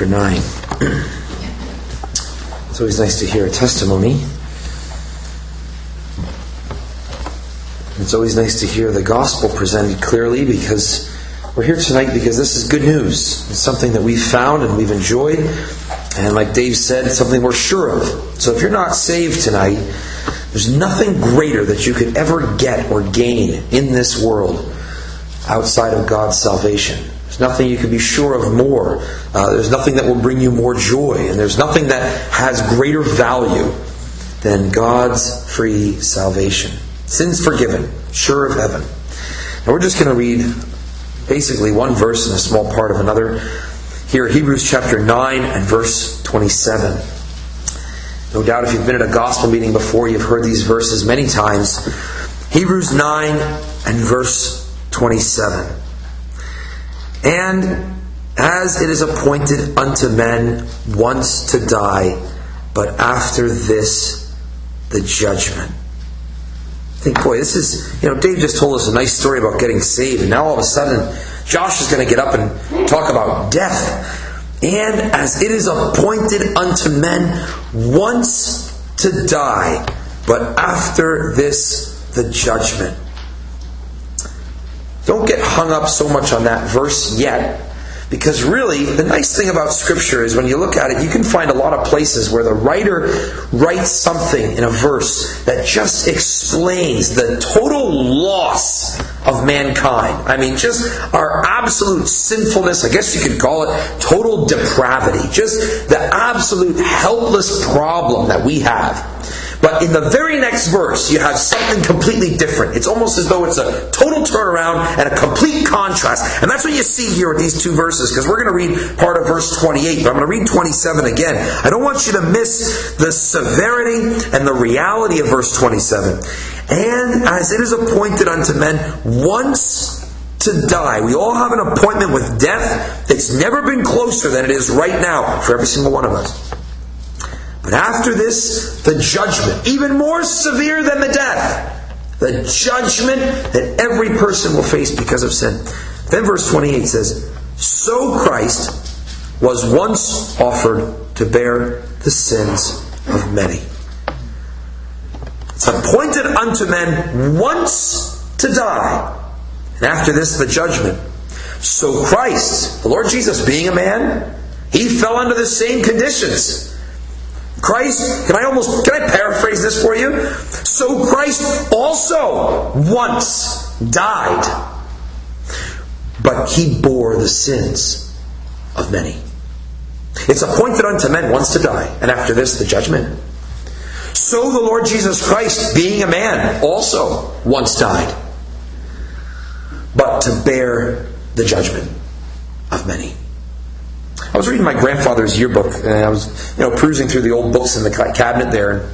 chapter 9. it's always nice to hear a testimony. It's always nice to hear the gospel presented clearly because we're here tonight because this is good news. It's something that we've found and we've enjoyed. And like Dave said, it's something we're sure of. So if you're not saved tonight, there's nothing greater that you could ever get or gain in this world outside of God's salvation. There's nothing you can be sure of more. Uh, there's nothing that will bring you more joy. And there's nothing that has greater value than God's free salvation. Sins forgiven, sure of heaven. And we're just going to read basically one verse and a small part of another. Here, Hebrews chapter 9 and verse 27. No doubt if you've been at a gospel meeting before, you've heard these verses many times. Hebrews 9 and verse 27. And as it is appointed unto men once to die, but after this, the judgment. I think, boy, this is, you know, Dave just told us a nice story about getting saved, and now all of a sudden, Josh is going to get up and talk about death. And as it is appointed unto men once to die, but after this, the judgment. Don't get hung up so much on that verse yet. Because really, the nice thing about Scripture is when you look at it, you can find a lot of places where the writer writes something in a verse that just explains the total loss of mankind. I mean, just our absolute sinfulness, I guess you could call it total depravity. Just the absolute helpless problem that we have. But in the very next verse, you have something completely different. It's almost as though it's a total turnaround and a complete contrast. And that's what you see here with these two verses, because we're going to read part of verse 28, but I'm going to read 27 again. I don't want you to miss the severity and the reality of verse 27. And as it is appointed unto men once to die. We all have an appointment with death. It's never been closer than it is right now for every single one of us. But after this, the judgment, even more severe than the death, the judgment that every person will face because of sin. Then verse 28 says, So Christ was once offered to bear the sins of many. It's appointed unto men once to die, and after this, the judgment. So Christ, the Lord Jesus, being a man, he fell under the same conditions. Christ, can I almost, can I paraphrase this for you? So Christ also once died, but he bore the sins of many. It's appointed unto men once to die, and after this, the judgment. So the Lord Jesus Christ, being a man, also once died, but to bear the judgment of many. I was reading my grandfather's yearbook, and I was, you know, perusing through the old books in the cabinet there.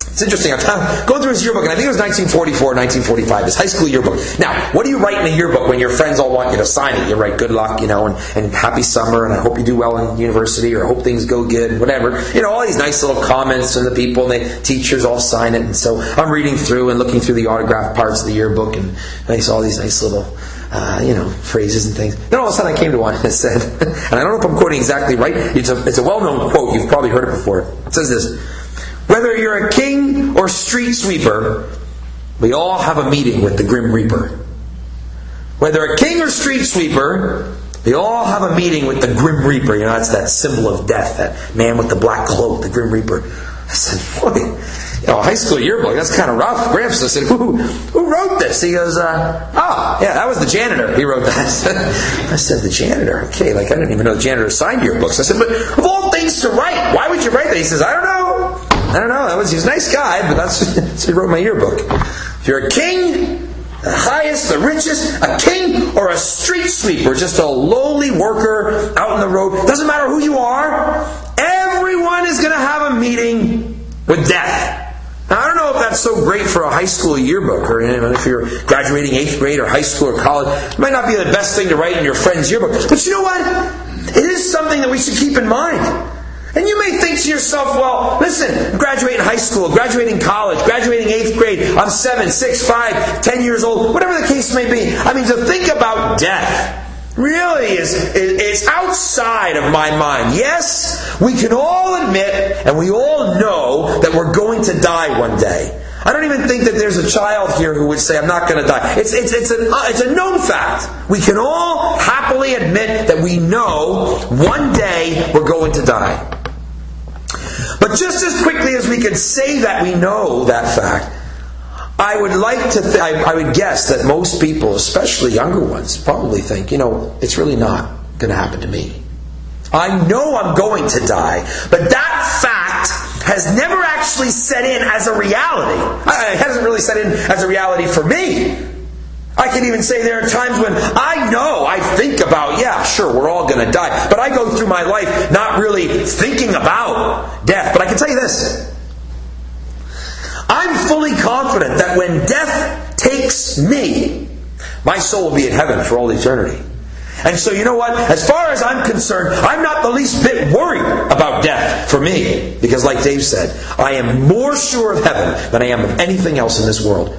It's interesting. I'm going through his yearbook, and I think it was 1944, 1945, his high school yearbook. Now, what do you write in a yearbook when your friends all want you to sign it? You write good luck, you know, and, and happy summer, and I hope you do well in university, or I hope things go good, whatever. You know, all these nice little comments from the people, and the teachers all sign it. And so I'm reading through and looking through the autograph parts of the yearbook, and I saw all these nice little uh, you know, phrases and things. Then all of a sudden I came to one that said, and I don't know if I'm quoting exactly right, it's a, it's a well known quote, you've probably heard it before. It says this Whether you're a king or street sweeper, we all have a meeting with the Grim Reaper. Whether a king or street sweeper, we all have a meeting with the Grim Reaper. You know, that's that symbol of death, that man with the black cloak, the Grim Reaper. I said, boy, you know, high school yearbook, that's kind of rough. Gramps, I said, who, who wrote this? He goes, uh, oh, yeah, that was the janitor. He wrote that. I said, the janitor? Okay, like I didn't even know the janitor signed your books. I said, but of all things to write, why would you write that? He says, I don't know. I don't know. That was, he was a nice guy, but that's, that's he wrote my yearbook. If you're a king, the highest, the richest, a king or a street sweeper, just a lowly worker out on the road, doesn't matter who you are, everyone is going to have a meeting with death. Now, I don't know if that's so great for a high school yearbook, or if you're graduating eighth grade or high school or college. It might not be the best thing to write in your friend's yearbook. But you know what? It is something that we should keep in mind. And you may think to yourself, well, listen, graduating high school, graduating college, graduating eighth grade, I'm seven, six, five, ten years old, whatever the case may be. I mean, to think about death really is, is, outside of my mind. Yes, we can all admit and we all know that we're going to die one day. I don't even think that there's a child here who would say, I'm not going to die. It's, it's, it's, a, uh, it's a known fact. We can all happily admit that we know one day we're going to die. But just as quickly as we can say that we know that fact, I would like to, th- I, I would guess that most people, especially younger ones, probably think, you know, it's really not going to happen to me. I know I'm going to die, but that fact has never actually set in as a reality. It hasn't really set in as a reality for me. I can even say there are times when I know, I think about, yeah, sure, we're all going to die. But I go through my life not really thinking about death. But I can tell you this I'm fully confident that when death takes me, my soul will be in heaven for all eternity. And so, you know what? As far as I'm concerned, I'm not the least bit worried about death for me. Because, like Dave said, I am more sure of heaven than I am of anything else in this world.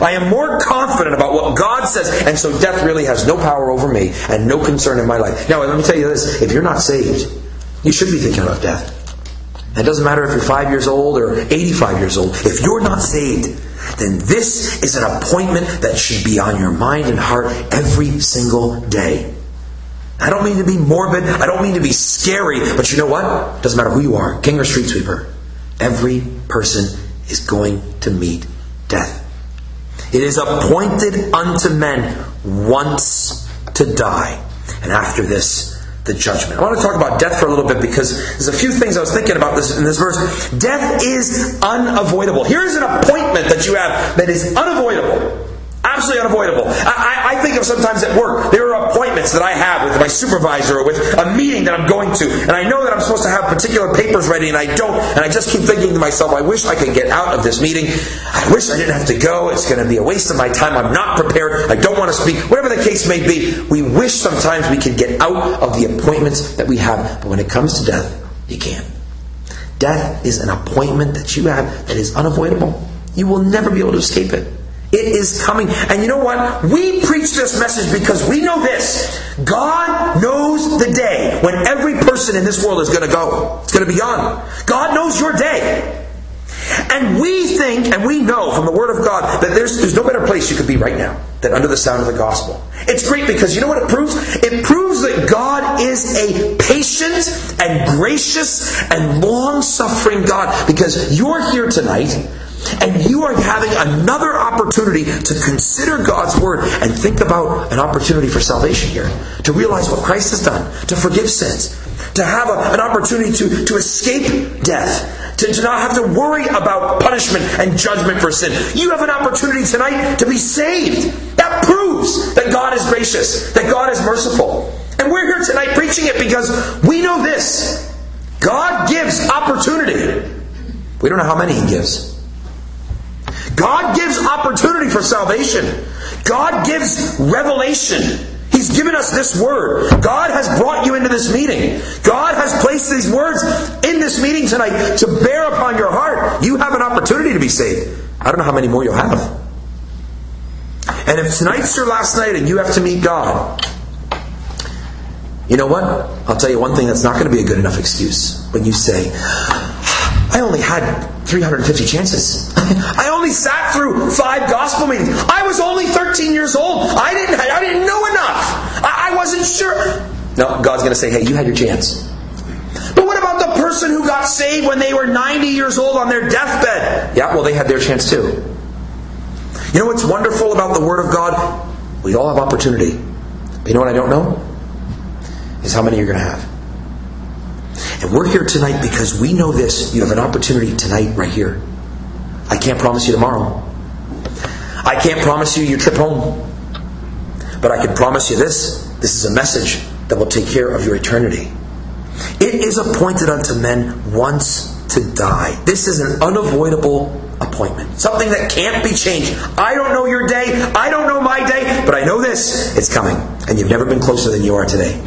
I am more confident about what God says, and so death really has no power over me and no concern in my life. Now, let me tell you this if you're not saved, you should be thinking about death. It doesn't matter if you're five years old or 85 years old. If you're not saved, then this is an appointment that should be on your mind and heart every single day. I don't mean to be morbid. I don't mean to be scary. But you know what? Doesn't matter who you are, king or street sweeper. Every person is going to meet death. It is appointed unto men once to die. And after this, the judgment. I want to talk about death for a little bit because there's a few things I was thinking about this in this verse. Death is unavoidable. Here's an appointment that you have that is unavoidable. Absolutely unavoidable. I, I, think of sometimes at work, there are appointments that I have with my supervisor or with a meeting that I'm going to, and I know that I'm supposed to have particular papers ready and I don't, and I just keep thinking to myself, I wish I could get out of this meeting. I wish I didn't have to go. It's going to be a waste of my time. I'm not prepared. I don't want to speak. Whatever the case may be, we wish sometimes we could get out of the appointments that we have, but when it comes to death, you can't. Death is an appointment that you have that is unavoidable. You will never be able to escape it. It is coming. And you know what? We preach this message because we know this. God knows the day when every person in this world is going to go. It's going to be gone. God knows your day. And we think and we know from the Word of God that there's, there's no better place you could be right now than under the sound of the gospel. It's great because you know what it proves? It proves that God is a patient and gracious and long suffering God because you're here tonight and you are having another opportunity to consider God's Word and think about an opportunity for salvation here. To realize what Christ has done, to forgive sins, to have a, an opportunity to, to escape death, to, to not have to worry about punishment and judgment for sin. You have an opportunity tonight to be saved. That proves that God is gracious, that God is merciful. And we're here tonight preaching it because we know this God gives opportunity. We don't know how many He gives. God gives opportunity for salvation. God gives revelation. He's given us this word. God has brought you into this meeting. God has placed these words in this meeting tonight to bear upon your heart. You have an opportunity to be saved. I don't know how many more you'll have. And if tonight's your last night and you have to meet God, you know what? I'll tell you one thing that's not going to be a good enough excuse when you say, I only had 350 chances. I only sat through five gospel meetings. I was only 13 years old. I didn't, I didn't know enough. I, I wasn't sure. No, God's going to say, hey, you had your chance. But what about the person who got saved when they were 90 years old on their deathbed? Yeah, well, they had their chance too. You know what's wonderful about the Word of God? We all have opportunity. But you know what I don't know? Is how many you're going to have. And we're here tonight because we know this. You have an opportunity tonight, right here. I can't promise you tomorrow. I can't promise you your trip home. But I can promise you this this is a message that will take care of your eternity. It is appointed unto men once to die. This is an unavoidable appointment. Something that can't be changed. I don't know your day. I don't know my day. But I know this. It's coming. And you've never been closer than you are today.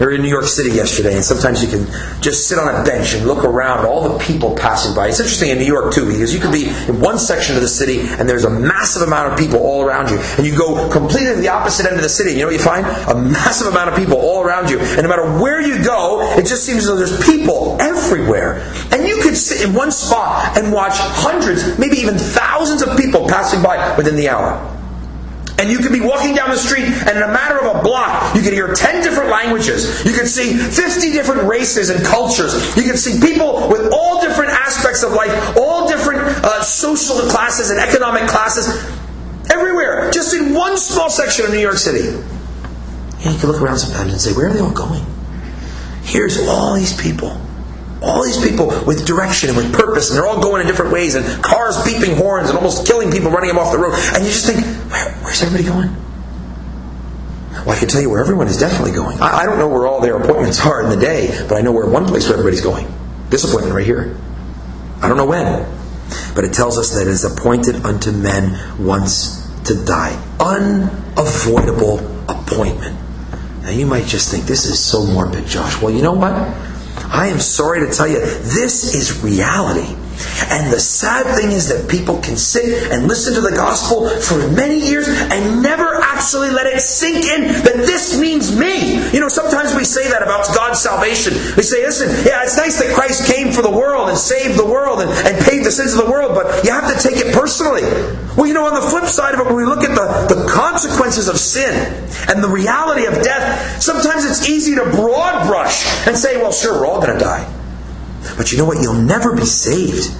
We were in New York City yesterday, and sometimes you can just sit on a bench and look around at all the people passing by. It's interesting in New York too, because you could be in one section of the city and there's a massive amount of people all around you, and you go completely to the opposite end of the city. and You know what you find? A massive amount of people all around you, and no matter where you go, it just seems as though there's people everywhere. And you could sit in one spot and watch hundreds, maybe even thousands of people passing by within the hour. And you could be walking down the street, and in a matter of a block, you could hear 10 different languages. You could see 50 different races and cultures. You could see people with all different aspects of life, all different uh, social classes and economic classes, everywhere, just in one small section of New York City. And you could look around sometimes and say, where are they all going? Here's all these people all these people with direction and with purpose, and they're all going in different ways, and cars beeping horns and almost killing people running them off the road. And you just think, Where, where's everybody going? Well, I can tell you where everyone is definitely going. I, I don't know where all their appointments are in the day, but I know where one place where everybody's going. This appointment right here. I don't know when, but it tells us that it is appointed unto men once to die. Unavoidable appointment. Now you might just think this is so morbid, Josh. Well, you know what? I am sorry to tell you, this is reality. And the sad thing is that people can sit and listen to the gospel for many years and never actually let it sink in that this means me. You know, sometimes we say that about God's salvation. We say, listen, yeah, it's nice that Christ came for the world and saved the world and, and paid the sins of the world, but you have to take it personally. Well, you know, on the flip side of it, when we look at the, the consequences of sin and the reality of death, sometimes it's easy to broad brush and say, well, sure, we're all going to die. But you know what? You'll never be saved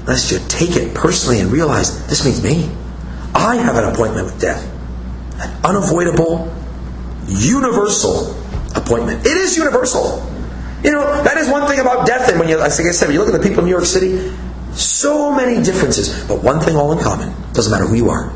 unless you take it personally and realize this means me. I have an appointment with death. An unavoidable, universal appointment. It is universal. You know, that is one thing about death. And when you, like I said, when you look at the people in New York City, so many differences, but one thing all in common. Doesn't matter who you are,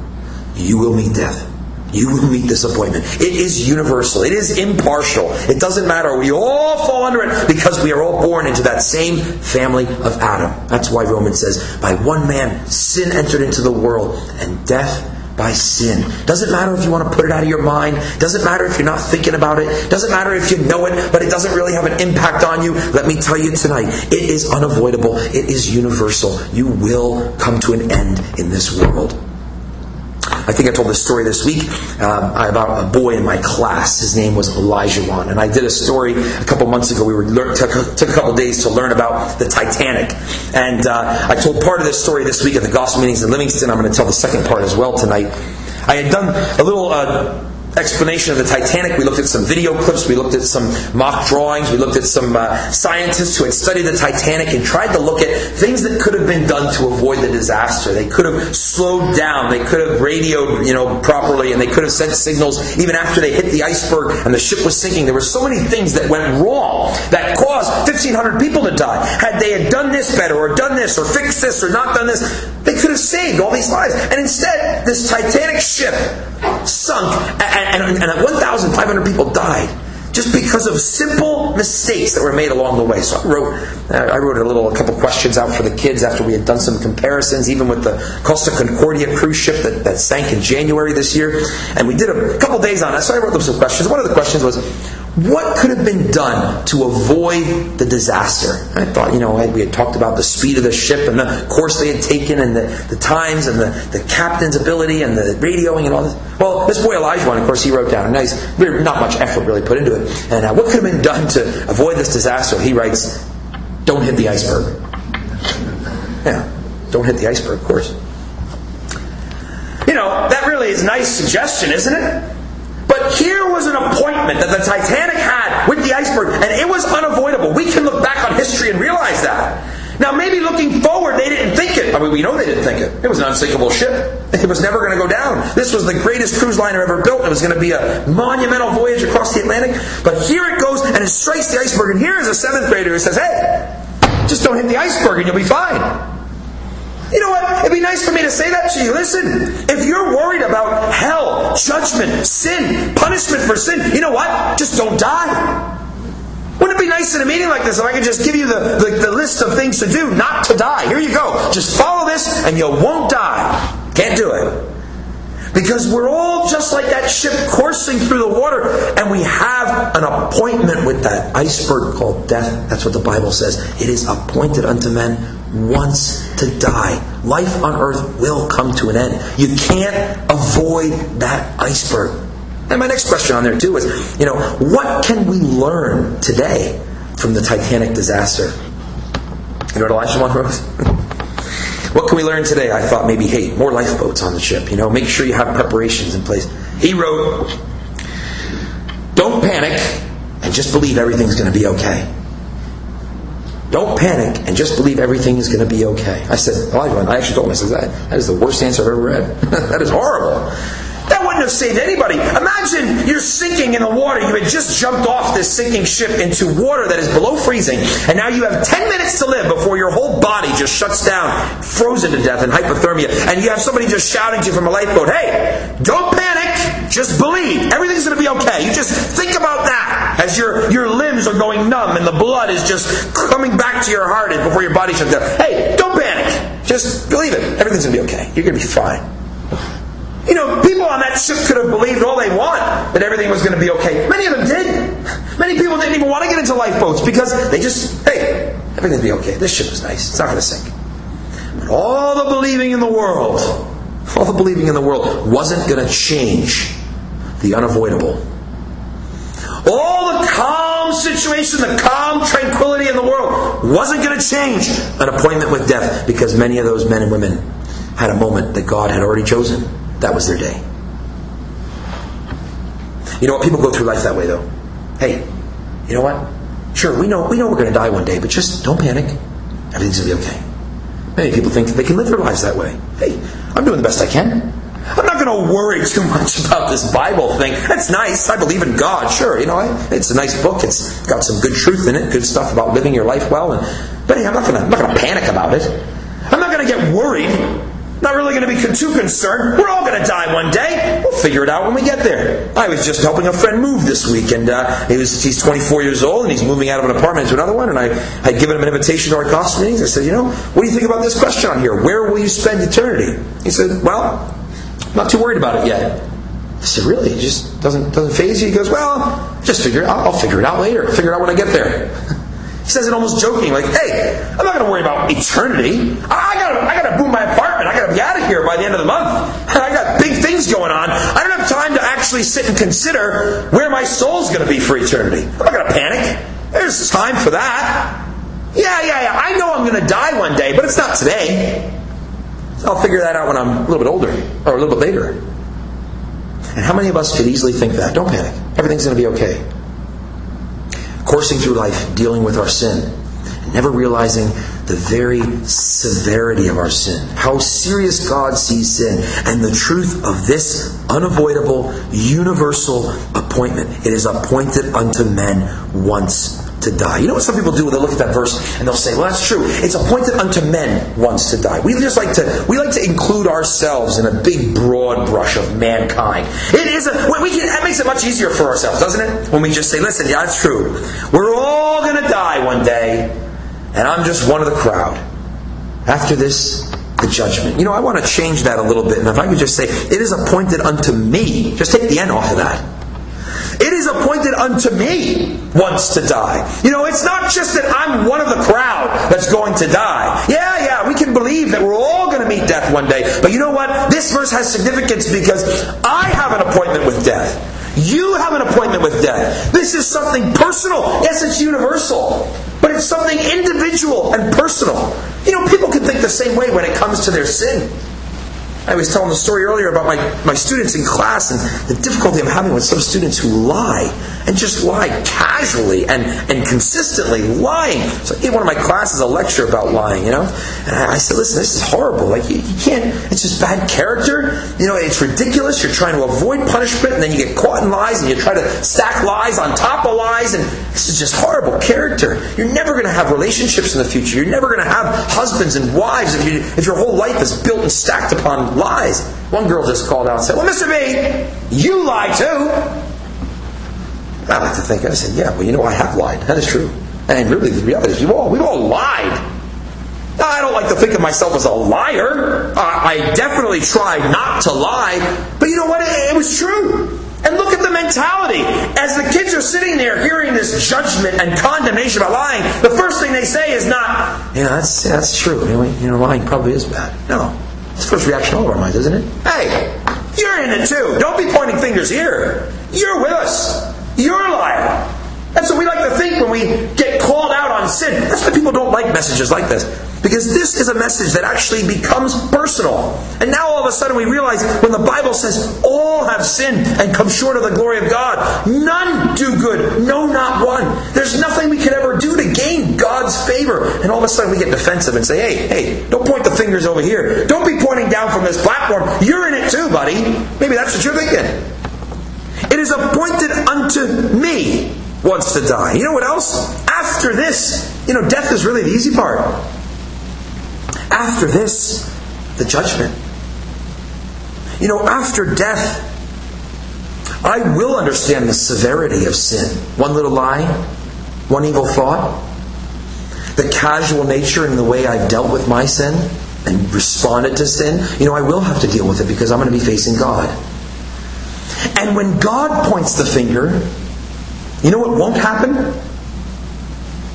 you will meet death. You will meet disappointment. It is universal. It is impartial. It doesn't matter. We all fall under it because we are all born into that same family of Adam. That's why Romans says, by one man sin entered into the world, and death by sin. Doesn't matter if you want to put it out of your mind. Doesn't matter if you're not thinking about it. Doesn't matter if you know it, but it doesn't really have an impact on you. Let me tell you tonight, it is unavoidable. It is universal. You will come to an end in this world. I think I told this story this week um, about a boy in my class. His name was Elijah Wan. And I did a story a couple months ago. We were took, took, a couple days to learn about the Titanic. And uh, I told part of this story this week at the gospel meetings in Livingston. I'm going to tell the second part as well tonight. I had done a little. Uh, explanation of the Titanic. We looked at some video clips. We looked at some mock drawings. We looked at some uh, scientists who had studied the Titanic and tried to look at things that could have been done to avoid the disaster. They could have slowed down. They could have radioed, you know, properly, and they could have sent signals even after they hit the iceberg and the ship was sinking. There were so many things that went wrong that caused 1,500 people to die. Had they had done this better, or done this, or fixed this, or not done this, they could have saved all these lives. And instead, this Titanic ship sunk. And and, and, and 1,500 people died just because of simple mistakes that were made along the way. So I wrote, uh, I wrote a little, a couple questions out for the kids after we had done some comparisons, even with the Costa Concordia cruise ship that, that sank in January this year. And we did a couple days on that, so I wrote them some questions. One of the questions was, what could have been done to avoid the disaster? I thought, you know, we had talked about the speed of the ship and the course they had taken and the, the times and the, the captain's ability and the radioing and all this. Well, this boy Elijah one, of course, he wrote down a nice, not much effort really put into it. And uh, what could have been done to avoid this disaster? He writes, don't hit the iceberg. Yeah, don't hit the iceberg, of course. You know, that really is a nice suggestion, isn't it? But here was an appointment that the Titanic had with the iceberg, and it was unavoidable. We can look back on history and realize that. Now, maybe looking forward, they didn't think it. I mean, we know they didn't think it. It was an unsinkable ship. It was never going to go down. This was the greatest cruise liner ever built. It was going to be a monumental voyage across the Atlantic. But here it goes, and it strikes the iceberg. And here is a seventh grader who says, hey, just don't hit the iceberg and you'll be fine. You know what? It'd be nice for me to say that to you. Listen, if you're worried about hell, judgment, sin, punishment for sin, you know what? Just don't die. Wouldn't it be nice in a meeting like this if I could just give you the, the, the list of things to do not to die? Here you go. Just follow this and you won't die. Can't do it. Because we're all just like that ship coursing through the water, and we have an appointment with that iceberg called death. That's what the Bible says. It is appointed unto men once to die. Life on earth will come to an end. You can't avoid that iceberg. And my next question on there too is, you know, what can we learn today from the Titanic disaster? You know what Elijah One wrote? What can we learn today? I thought maybe, hey, more lifeboats on the ship. You know, make sure you have preparations in place. He wrote, don't panic and just believe everything's going to be okay. Don't panic and just believe everything is going to be okay. I said, Elijah, I actually told him, I said, that, that is the worst answer I've ever read. that is horrible. Have saved anybody. Imagine you're sinking in the water. You had just jumped off this sinking ship into water that is below freezing, and now you have 10 minutes to live before your whole body just shuts down, frozen to death in hypothermia, and you have somebody just shouting to you from a lifeboat, hey, don't panic, just believe. Everything's going to be okay. You just think about that as your, your limbs are going numb and the blood is just coming back to your heart before your body shuts down. Hey, don't panic. Just believe it. Everything's going to be okay. You're going to be fine. You know, people on that ship could have believed all they want that everything was going to be okay. Many of them did. Many people didn't even want to get into lifeboats because they just, hey, everything's going to be okay. This ship is nice. It's not going to sink. But all the believing in the world, all the believing in the world wasn't going to change the unavoidable. All the calm situation, the calm tranquility in the world wasn't going to change an appointment with death because many of those men and women had a moment that God had already chosen that was their day. You know what? People go through life that way, though. Hey, you know what? Sure, we know we know we're going to die one day, but just don't panic. Everything's going to be okay. Many people think they can live their lives that way. Hey, I'm doing the best I can. I'm not going to worry too much about this Bible thing. That's nice. I believe in God. Sure, you know, it's a nice book. It's got some good truth in it, good stuff about living your life well. And, but hey, I'm not going to I'm not going to panic about it. I'm not going to get worried not really going to be too concerned. We're all going to die one day. We'll figure it out when we get there. I was just helping a friend move this week, and uh, he was, he's 24 years old, and he's moving out of an apartment to another one. And I had given him an invitation to our gospel meetings. I said, you know, what do you think about this question on here? Where will you spend eternity? He said, well, I'm not too worried about it yet. I said, really? It just doesn't doesn't phase you? He goes, well, just figure it out. I'll figure it out later. Figure it out when I get there. Says it almost joking, like, hey, I'm not going to worry about eternity. I, got I got to boom my apartment. I got to be out of here by the end of the month. I got big things going on. I don't have time to actually sit and consider where my soul's going to be for eternity. I'm not going to panic. There's time for that. Yeah, yeah, yeah. I know I'm going to die one day, but it's not today. I'll figure that out when I'm a little bit older or a little bit later. And how many of us could easily think that? Don't panic. Everything's going to be okay coursing through life dealing with our sin, never realizing the very severity of our sin, how serious God sees sin, and the truth of this unavoidable, universal appointment. It is appointed unto men once to die. You know what some people do? When They look at that verse and they'll say, "Well, that's true. It's appointed unto men once to die." We just like to we like to include ourselves in a big broad brush of mankind. It is a we can that makes it much easier for ourselves, doesn't it? When we just say, "Listen, yeah, it's true. We're all going to die one day, and I'm just one of the crowd." After this, the judgment. You know, I want to change that a little bit, and if I could just say, "It is appointed unto me." Just take the end off of that. It is appointed unto me once to die. You know, it's not just that I'm one of the crowd that's going to die. Yeah, yeah, we can believe that we're all going to meet death one day. But you know what? This verse has significance because I have an appointment with death. You have an appointment with death. This is something personal. Yes, it's universal, but it's something individual and personal. You know, people can think the same way when it comes to their sin. I was telling the story earlier about my, my students in class and the difficulty I'm having with some students who lie and just lie casually and, and consistently lying. So I gave one of my classes a lecture about lying, you know? And I, I said, listen, this is horrible. Like, you, you, can't, it's just bad character. You know, it's ridiculous. You're trying to avoid punishment and then you get caught in lies and you try to stack lies on top of lies and this is just horrible character. You're never going to have relationships in the future. You're never going to have husbands and wives if, you, if your whole life is built and stacked upon lies. One girl just called out and said, Well, Mr. B, you lie too. I like to think, I said, Yeah, well, you know, I have lied. That is true. And really, the reality is, we've all, we've all lied. I don't like to think of myself as a liar. I definitely try not to lie. But you know what? It, was true. And look at the mentality. As the kids are sitting there hearing this judgment and condemnation about lying, the first thing they say is not, yeah, that's, that's true. You know, lying probably is bad. No. It's the first reaction all of our minds, isn't it? Hey, you're in it too. Don't be pointing fingers here. You're with us. You're a liar. That's what we like to think when we get called out on sin. That's why people don't like messages like this. Because this is a message that actually becomes personal. And now all of a sudden we realize when the Bible says all have sinned and come short of the glory of God, none do good, no, not one. There's nothing we can ever do to gain God's favor. And all of a sudden we get defensive and say, hey, hey, don't point the fingers over here. Don't be pointing down from this platform. You're in it too, buddy. Maybe that's what you're thinking. It is appointed unto me once to die. You know what else? After this, you know, death is really the easy part. After this, the judgment. You know, after death, I will understand the severity of sin. One little lie, one evil thought, the casual nature in the way I've dealt with my sin and responded to sin. You know, I will have to deal with it because I'm going to be facing God. And when God points the finger, you know what won't happen?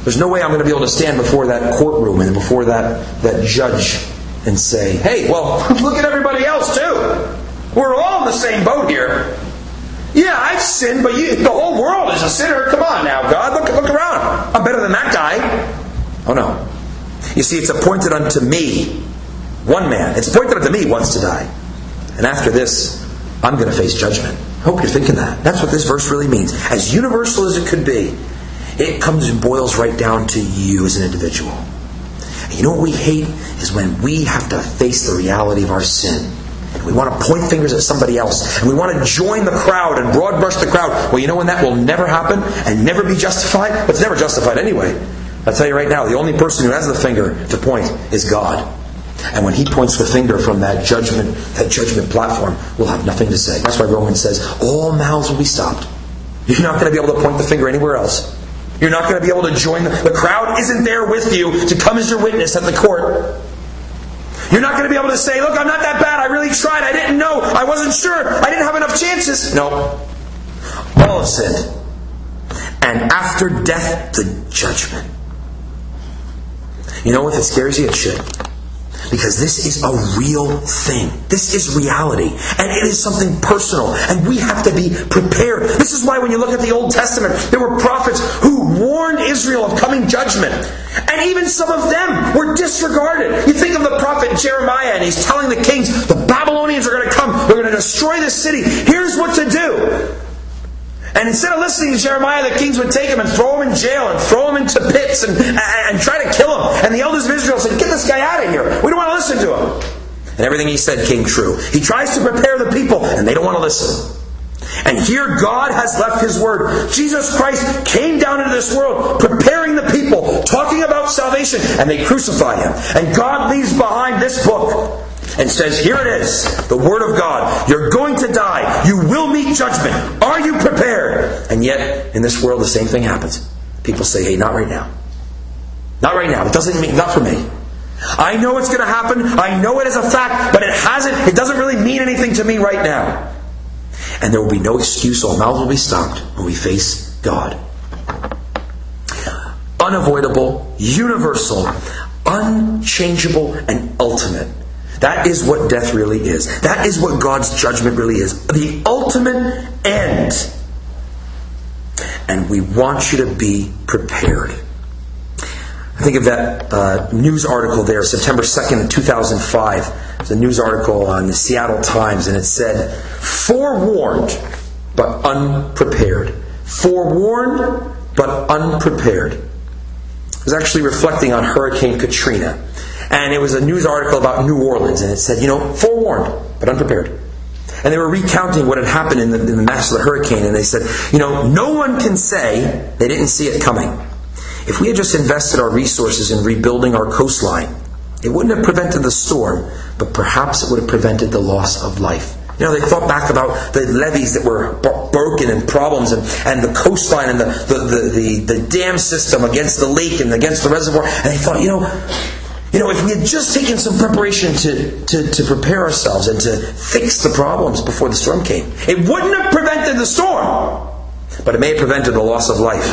There's no way I'm going to be able to stand before that courtroom and before that, that judge and say, hey, well, look at everybody else too. We're all in the same boat here. Yeah, I've sinned, but you, the whole world is a sinner. Come on now, God, look, look around. I'm better than that guy. Oh no. You see, it's appointed unto me, one man. It's appointed unto me once to die. And after this, I'm going to face judgment. I hope you're thinking that. That's what this verse really means. As universal as it could be, it comes and boils right down to you as an individual. And you know what we hate is when we have to face the reality of our sin. And we want to point fingers at somebody else. And we want to join the crowd and broad brush the crowd. Well, you know when that will never happen and never be justified? It's never justified anyway. I'll tell you right now, the only person who has the finger to point is God. And when he points the finger from that judgment, that judgment platform, we'll have nothing to say. That's why Romans says, all mouths will be stopped. You're not going to be able to point the finger anywhere else. You're not going to be able to join the, the crowd isn't there with you to come as your witness at the court. You're not going to be able to say, look, I'm not that bad. I really tried. I didn't know. I wasn't sure. I didn't have enough chances. No. All have sinned. And after death, the judgment. You know what? It scares you, it should. Because this is a real thing. This is reality. And it is something personal. And we have to be prepared. This is why when you look at the Old Testament, there were prophets who warned Israel of coming judgment. And even some of them were disregarded. You think of the prophet Jeremiah, and he's telling the kings, the Babylonians are going to come. They're going to destroy this city. Here's what to do. And instead of listening to Jeremiah, the kings would take him and throw him in jail and throw him into pits and, and, and try to kill him. And the elders of Israel said, Get this guy out of here. We don't want to listen to him. And everything he said came true. He tries to prepare the people, and they don't want to listen. And here God has left His Word. Jesus Christ came down into this world, preparing the people, talking about salvation, and they crucify Him. And God leaves behind this book and says, Here it is, the Word of God. You're going to die. You will meet judgment. Are you prepared? And yet, in this world, the same thing happens. People say, Hey, not right now. Not right now. It doesn't mean, not for me. I know it's going to happen. I know it is a fact, but it hasn't, it doesn't really mean anything to me right now. And there will be no excuse. All mouths will be stopped when we face God. Unavoidable, universal, unchangeable, and ultimate. That is what death really is. That is what God's judgment really is. The ultimate end. And we want you to be prepared. I think of that uh, news article there, September 2nd, 2005. It's a news article on the Seattle Times, and it said, Forewarned, but unprepared. Forewarned, but unprepared. It was actually reflecting on Hurricane Katrina. And it was a news article about New Orleans, and it said, you know, forewarned, but unprepared. And they were recounting what had happened in the, in the mass of the hurricane, and they said, you know, no one can say they didn't see it coming. If we had just invested our resources in rebuilding our coastline, it wouldn't have prevented the storm, but perhaps it would have prevented the loss of life. You know, they thought back about the levees that were broken and problems and, and the coastline and the, the, the, the, the dam system against the lake and against the reservoir. And they thought, you know, You know, if we had just taken some preparation to, to, to prepare ourselves and to fix the problems before the storm came, it wouldn't have prevented the storm, but it may have prevented the loss of life.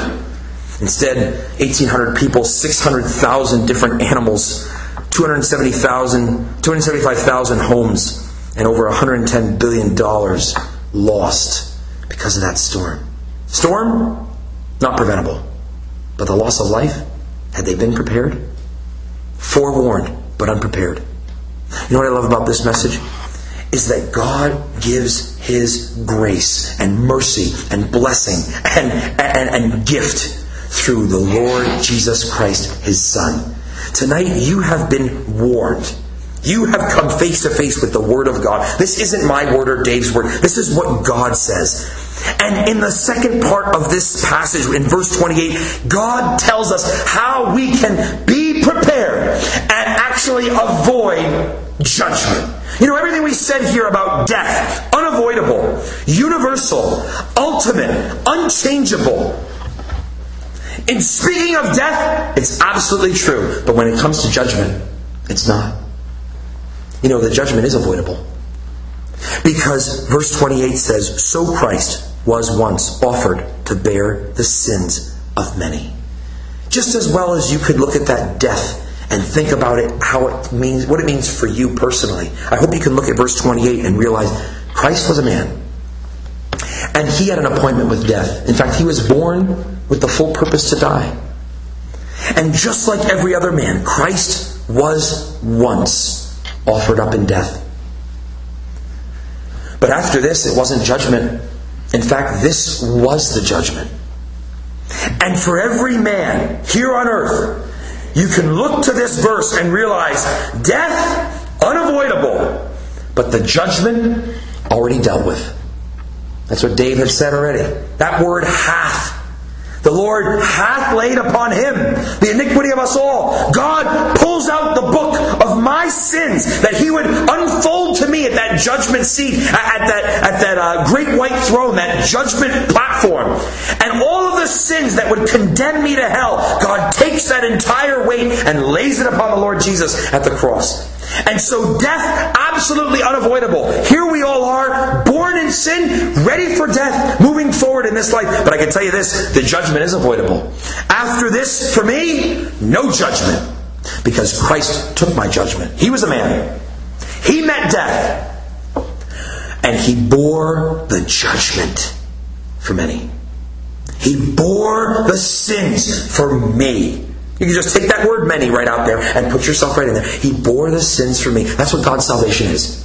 Instead, 1,800 people, 600,000 different animals, 270,000, 275,000 homes, and over $110 billion lost because of that storm. Storm, not preventable. But the loss of life, had they been prepared? Forewarned, but unprepared. You know what I love about this message? Is that God gives His grace and mercy and blessing and, and, and gift through the Lord Jesus Christ, His Son. Tonight you have been warned. You have come face to face with the Word of God. This isn't my word or Dave's word. This is what God says. And in the second part of this passage, in verse 28, God tells us how we can be prepared and actually avoid judgment. You know, everything we said here about death, unavoidable, universal, ultimate, unchangeable. In speaking of death, it's absolutely true. But when it comes to judgment, it's not. You know, the judgment is avoidable. Because verse 28 says, So Christ was once offered to bear the sins of many. Just as well as you could look at that death and think about it, how it means, what it means for you personally. I hope you can look at verse 28 and realize Christ was a man. And he had an appointment with death. In fact, he was born with the full purpose to die. And just like every other man, Christ was once offered up in death. But after this, it wasn't judgment. In fact, this was the judgment. And for every man here on earth, you can look to this verse and realize death, unavoidable, but the judgment already dealt with. That's what Dave has said already. That word hath the Lord hath laid upon him the iniquity of us all. God pulls out the book of my sins that he would unfold to me at that judgment seat, at that, at that uh, great white throne, that judgment platform. And all of the sins that would condemn me to hell, God takes that entire weight and lays it upon the Lord Jesus at the cross. And so death, absolutely unavoidable. Here we all are, born in sin, ready for death, moving forward in this life. But I can tell you this, the judgment is avoidable. After this, for me, no judgment. Because Christ took my judgment. He was a man. He met death. And he bore the judgment for many. He bore the sins for me. You can just take that word many right out there and put yourself right in there. He bore the sins for me. That's what God's salvation is.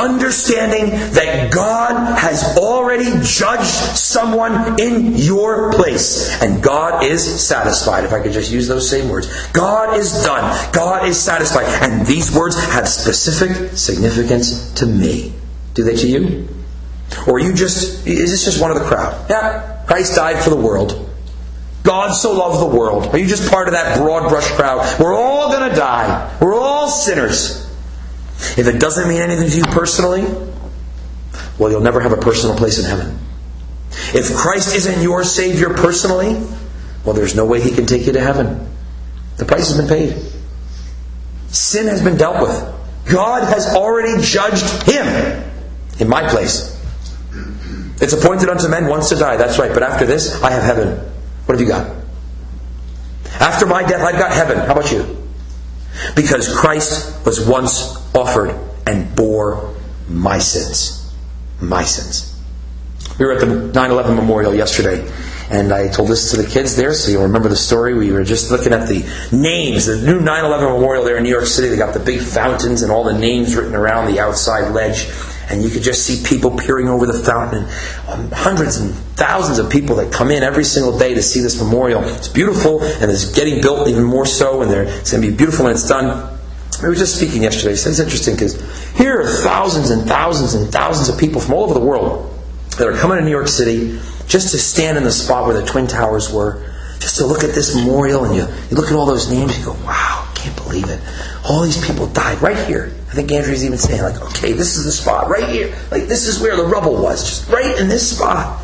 Understanding that God has already judged someone in your place. And God is satisfied. If I could just use those same words. God is done. God is satisfied. And these words have specific significance to me. Do they to you? Or you just, is this just one of the crowd? Yeah, Christ died for the world. God so loved the world. Are you just part of that broad brush crowd? We're all going to die. We're all sinners. If it doesn't mean anything to you personally, well, you'll never have a personal place in heaven. If Christ isn't your Savior personally, well, there's no way He can take you to heaven. The price has been paid. Sin has been dealt with. God has already judged Him in my place. It's appointed unto men once to die, that's right, but after this, I have heaven. What have you got? After my death, I've got heaven. How about you? Because Christ was once offered and bore my sins. My sins. We were at the 9 11 memorial yesterday, and I told this to the kids there, so you'll remember the story. We were just looking at the names, the new 9 11 memorial there in New York City. They got the big fountains and all the names written around the outside ledge and you could just see people peering over the fountain. Um, hundreds and thousands of people that come in every single day to see this memorial. It's beautiful, and it's getting built even more so, and it's going to be beautiful when it's done. We were just speaking yesterday, so it's interesting because here are thousands and thousands and thousands of people from all over the world that are coming to New York City just to stand in the spot where the Twin Towers were, just to look at this memorial, and you, you look at all those names, and you go, wow, can't believe it. All these people died right here. I think Andrew's even saying, like, okay, this is the spot right here. Like, this is where the rubble was, just right in this spot.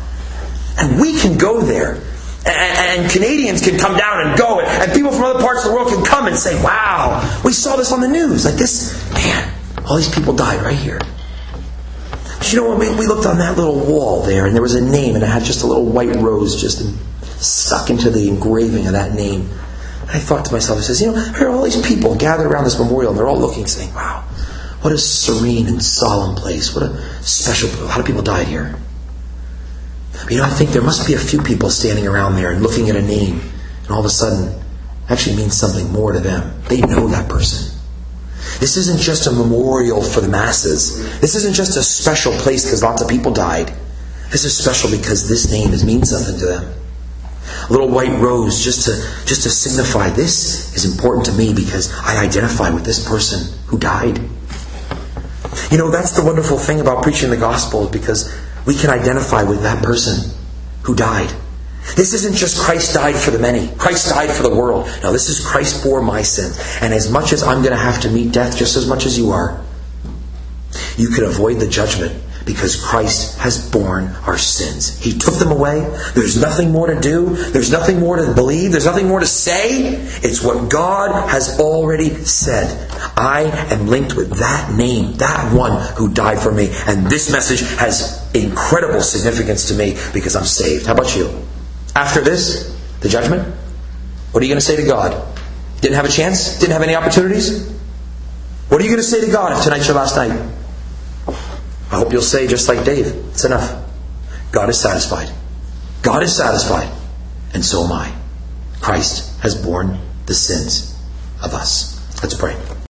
And we can go there And, and, Canadians can come down and go, and, and people from other parts of the world can come and say, wow, we saw this on the news. Like this, man, all these people died right here. But you know what? We, we looked on that little wall there, and there was a name, and it had just a little white rose just stuck into the engraving of that name. And I thought to myself, I says, you know, here are all these people gathered around this memorial, and they're all looking, saying, wow, what a serene and solemn place. What a special, a lot of people died here. You know, I think there must be a few people standing around there and looking at a name, and all of a sudden, actually means something more to them. They know that person. This isn't just a memorial for the masses. This isn't just a special place because lots of people died. This is special because this name is means something to them. A little white rose just to just to signify this is important to me because I identify with this person who died. You know, that's the wonderful thing about preaching the gospel because we can identify with that person who died. This isn't just Christ died for the many. Christ died for the world. Now, this is Christ bore my sins. And as much as I'm going to have to meet death just as much as you are, you can avoid the judgment because Christ has borne our sins. He took them away. There's nothing more to do. There's nothing more to believe. There's nothing more to say. It's what God has already said. I am linked with that name, that one who died for me. And this message has incredible significance to me because I'm saved. How about you? After this, the judgment, what are you going to say to God? Didn't have a chance? Didn't have any opportunities? What are you going to say to God if tonight's your last night? I hope you'll say, just like David, it's enough. God is satisfied. God is satisfied. And so am I. Christ has borne the sins of us. Let's pray.